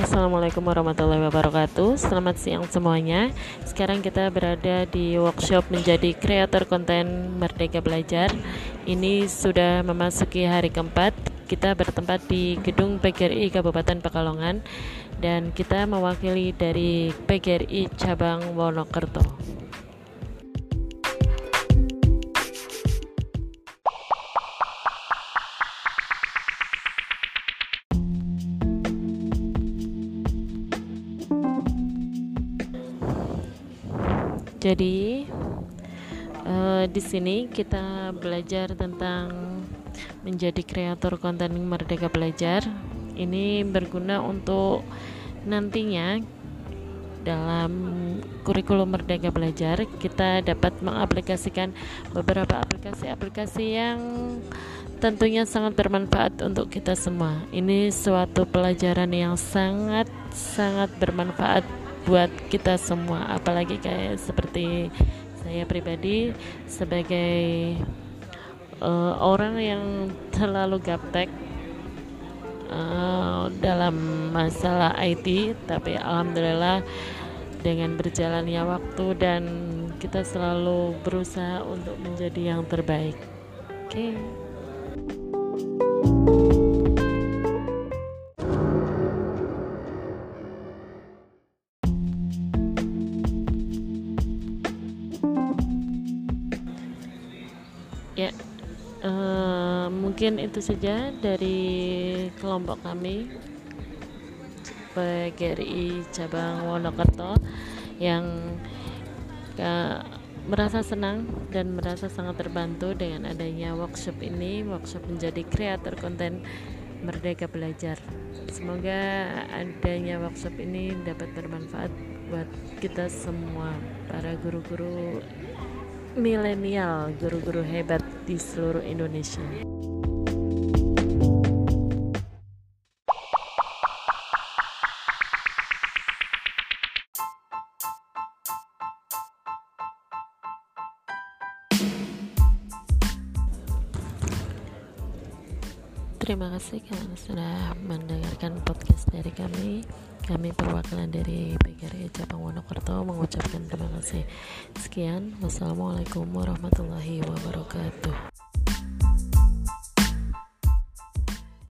Assalamualaikum warahmatullahi wabarakatuh. Selamat siang semuanya. Sekarang kita berada di workshop menjadi kreator konten Merdeka Belajar. Ini sudah memasuki hari keempat. Kita bertempat di gedung PGRI Kabupaten Pekalongan. Dan kita mewakili dari PGRI Cabang Wonokerto Jadi uh, di sini kita belajar tentang menjadi kreator konten Merdeka Belajar. Ini berguna untuk nantinya dalam kurikulum Merdeka Belajar kita dapat mengaplikasikan beberapa aplikasi-aplikasi yang tentunya sangat bermanfaat untuk kita semua. Ini suatu pelajaran yang sangat sangat bermanfaat buat kita semua apalagi kayak seperti saya pribadi sebagai uh, orang yang terlalu gaptek uh, dalam masalah IT tapi alhamdulillah dengan berjalannya waktu dan kita selalu berusaha untuk menjadi yang terbaik oke okay. Ya uh, mungkin itu saja dari kelompok kami PGRI cabang Wonokerto yang uh, merasa senang dan merasa sangat terbantu dengan adanya workshop ini workshop menjadi kreator konten Merdeka Belajar. Semoga adanya workshop ini dapat bermanfaat buat kita semua para guru-guru milenial guru-guru hebat di seluruh Indonesia. Terima kasih karena sudah mendengarkan podcast dari kami. Kami perwakilan dari PGRI Cabang Wonokerto mengucapkan terima kasih. Sekian, wassalamualaikum warahmatullahi wabarakatuh.